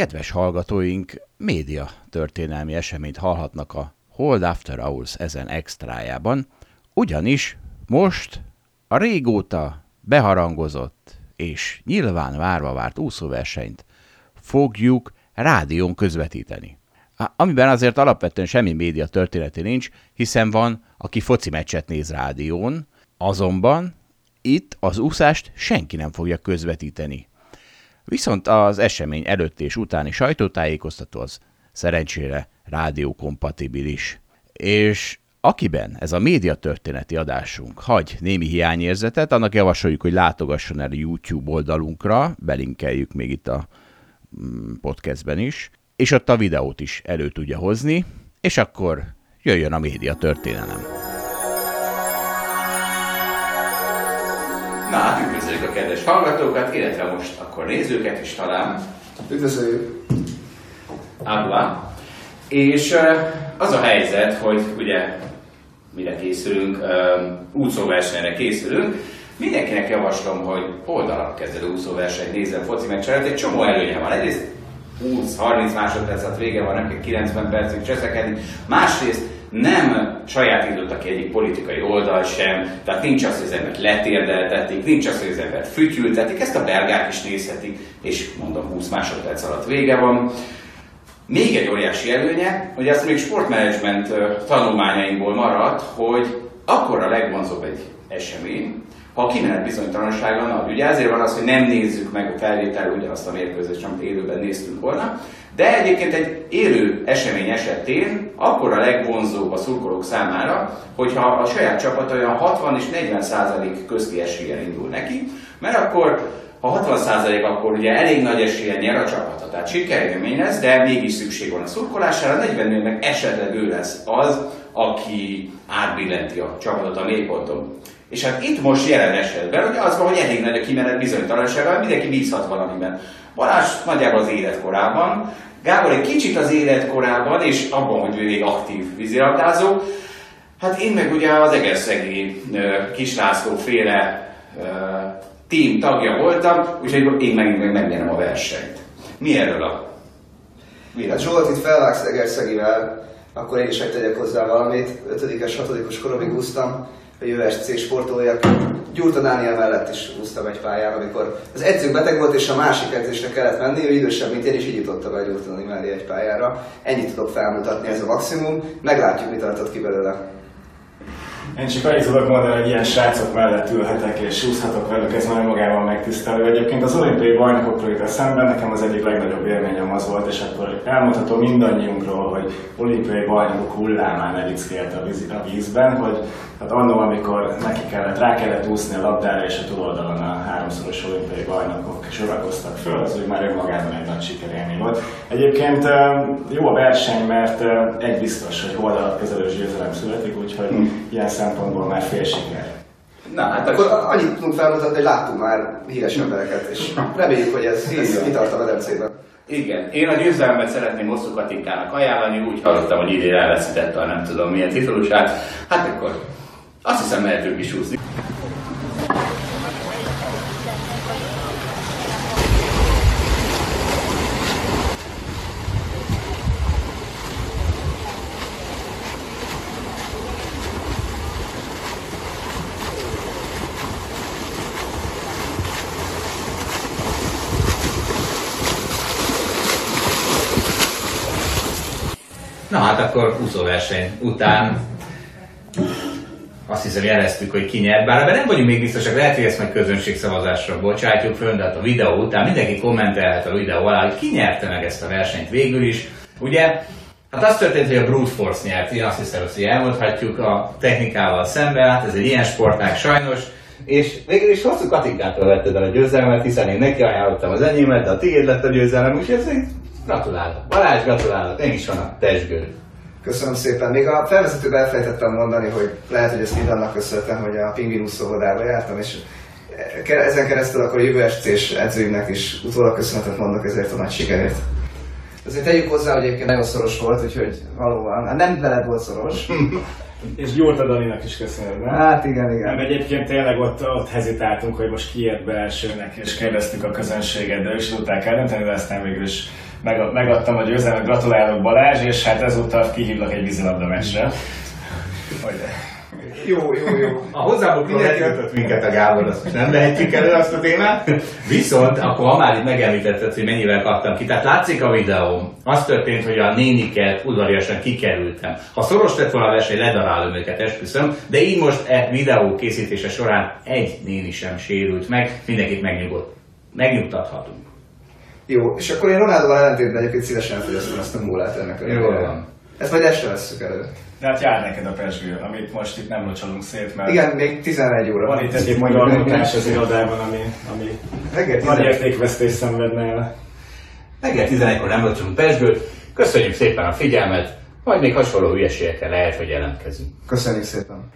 Kedves hallgatóink, média történelmi eseményt hallhatnak a Hold After Hours ezen extrájában, ugyanis most a régóta beharangozott és nyilván várva várt úszóversenyt fogjuk rádión közvetíteni. Amiben azért alapvetően semmi média történeti nincs, hiszen van, aki foci meccset néz rádión, azonban itt az úszást senki nem fogja közvetíteni. Viszont az esemény előtt és utáni sajtótájékoztató az szerencsére rádiókompatibilis. És akiben ez a médiatörténeti adásunk hagy némi hiányérzetet, annak javasoljuk, hogy látogasson el YouTube oldalunkra, belinkeljük még itt a mm, podcastben is, és ott a videót is elő tudja hozni, és akkor jöjjön a média történelem. Na hát üdvözöljük a kedves hallgatókat, illetve most akkor nézőket is talán. Üdvözöljük! Abba. És az a helyzet, hogy ugye mire készülünk, úszóversenyre készülünk, mindenkinek javaslom, hogy oldalak kezdődő úszóverseny nézzen foci meccset, egy csomó előnye van. Egyrészt 20-30 másodperc alatt vége van, nem kell 90 percig cseszekedni. Másrészt nem sajátított ki egyik politikai oldal sem, tehát nincs az, hogy az embert letérdeltetik, nincs az, hogy az embert fütyültetik, ezt a belgák is nézhetik, és mondom 20 másodperc alatt vége van. Még egy óriási előnye, hogy ezt még sportmenedzsment tanulmányainkból maradt, hogy akkor a legvonzóbb egy esemény, ha kimenet bizonytalansága nagy. Ugye ezért van az, hogy nem nézzük meg a felvétel ugyanazt a mérkőzést, amit élőben néztünk volna, de egyébként egy élő esemény esetén akkor a legvonzóbb a szurkolók számára, hogyha a saját csapat olyan 60 és 40 százalék közti eséllyel indul neki, mert akkor ha 60 százalék, akkor ugye elég nagy esélyen nyer a csapata, tehát sikerélmény lesz, de mégis szükség van a szurkolására, 40 meg esetleg ő lesz az, aki átbillenti a csapatot a mélyponton. És hát itt most jelen esetben ugye az van, hogy elég nagy a kimenet bizonytalansága, mindenki bízhat valamiben. Balázs nagyjából az életkorában, Gábor egy kicsit az életkorában, és abban, hogy ő még aktív vízilabdázó. Hát én meg ugye az Egerszegi Kislászló féle team tagja voltam, úgyhogy én megint meg megnyerem a versenyt. Mi erről a Hát Zsolt, itt felvágsz Egerszegivel, akkor én is tegyek hozzá valamit. 5-es, 6 koromig úsztam a USC sportolójak. Gyurta Dániel mellett is úsztam egy pályán, amikor az edző beteg volt, és a másik edzésre kellett menni, ő idősebb, mint én, és így jutotta be Gyurta mellé egy pályára. Ennyit tudok felmutatni, ez a maximum. Meglátjuk, mit tartott ki belőle. Én csak annyit tudok mondani, hogy ilyen srácok mellett ülhetek és úszhatok velük, ez már magában megtisztelő. Egyébként az olimpiai bajnokokról itt szemben nekem az egyik legnagyobb élményem az volt, és akkor elmondhatom mindannyiunkról, hogy olimpiai bajnokok hullámán elickélt a, víz, a vízben, hogy hát annó, amikor neki kellett, rá kellett úszni a labdára, és a túloldalon a háromszoros olimpiai bajnokok sorakoztak föl, az úgy már önmagában egy nagy sikerélmény volt. Egyébként jó a verseny, mert egy biztos, hogy holdalat kezelős győzelem születik, úgyhogy hmm. ilyen szempontból már fél siker. Na, hát akkor annyit tudunk felmutatni, hogy láttunk már híres embereket, és reméljük, hogy ez, ez kitart a medencében. Igen, én a győzelmet szeretném Hosszú Katinkának ajánlani, úgy hallottam, hogy idén elveszítette a nem tudom milyen titulusát. Hát akkor azt hiszem mehetünk is úszni. Na hát akkor úszóverseny után azt hiszem jeleztük, hogy ki nyert, bár ebben nem vagyunk még biztosak, lehet, hogy ezt meg közönségszavazásra bocsátjuk föl, de hát a videó után mindenki kommentelhet a videó alá, hogy ki nyerte meg ezt a versenyt végül is. Ugye, hát az történt, hogy a Brute Force nyert, én azt hiszem, hogy elmondhatjuk a technikával szemben, hát ez egy ilyen sportág sajnos, és végül is hosszú Katinkától vetted el a győzelmet, hiszen én neki ajánlottam az enyémet, de a tiéd lett a győzelem, úgyhogy ez Gratulálok. Balázs, gratulálok. Én is van a testgő. Köszönöm szépen. Még a felvezetőben elfelejtettem mondani, hogy lehet, hogy ezt mind annak köszönhetem, hogy a Pingvin úszóvodába jártam, és ezen keresztül akkor a jövő SC-s edzőimnek is utólag köszönetet mondok ezért a nagy sikerért. Azért tegyük hozzá, hogy egyébként nagyon szoros volt, úgyhogy valóban, hát nem veled volt szoros, És Gyurta Daninak is köszönöm, nem? Hát igen, igen. Nem, egyébként tényleg ott, ott hezitáltunk, hogy most ki be elsőnek, és kérdeztük a közönséget, de ők is tudták eldönteni, de aztán végül is meg, megadtam a győzelmet, gratulálok Balázs, és hát ezúttal kihívlak egy vízilabda meccsre. Hogy Jó, jó, jó. A hozzábukról eljutott minket a Gábor, azt most nem vehetjük elő azt a témát. Viszont akkor ha már itt megemlítetted, hogy mennyivel kaptam ki, tehát látszik a videó, az történt, hogy a néniket udvariasan kikerültem. Ha szoros lett volna a verseny, ledarálom őket, esküszöm, de így most e videó készítése során egy néni sem sérült meg, mindenkit megnyugodt. Megnyugtathatunk. Jó, és akkor én Ronaldoval ellentétben egyébként szívesen elfogyasztom ezt a mólát ennek a végére. van. Ezt majd este vesszük elő. De hát jár neked a pesgő, amit most itt nem locsolunk szét, mert Igen, még 11 óra. van itt egy magyar alkotás az irodában, ami, ami Reggel nagy 11. értékvesztés szenvedne el. Reggel 11-kor nem locsolunk Pesgőt, köszönjük szépen a figyelmet, majd még hasonló hülyeségekkel lehet, hogy jelentkezünk. Köszönjük szépen.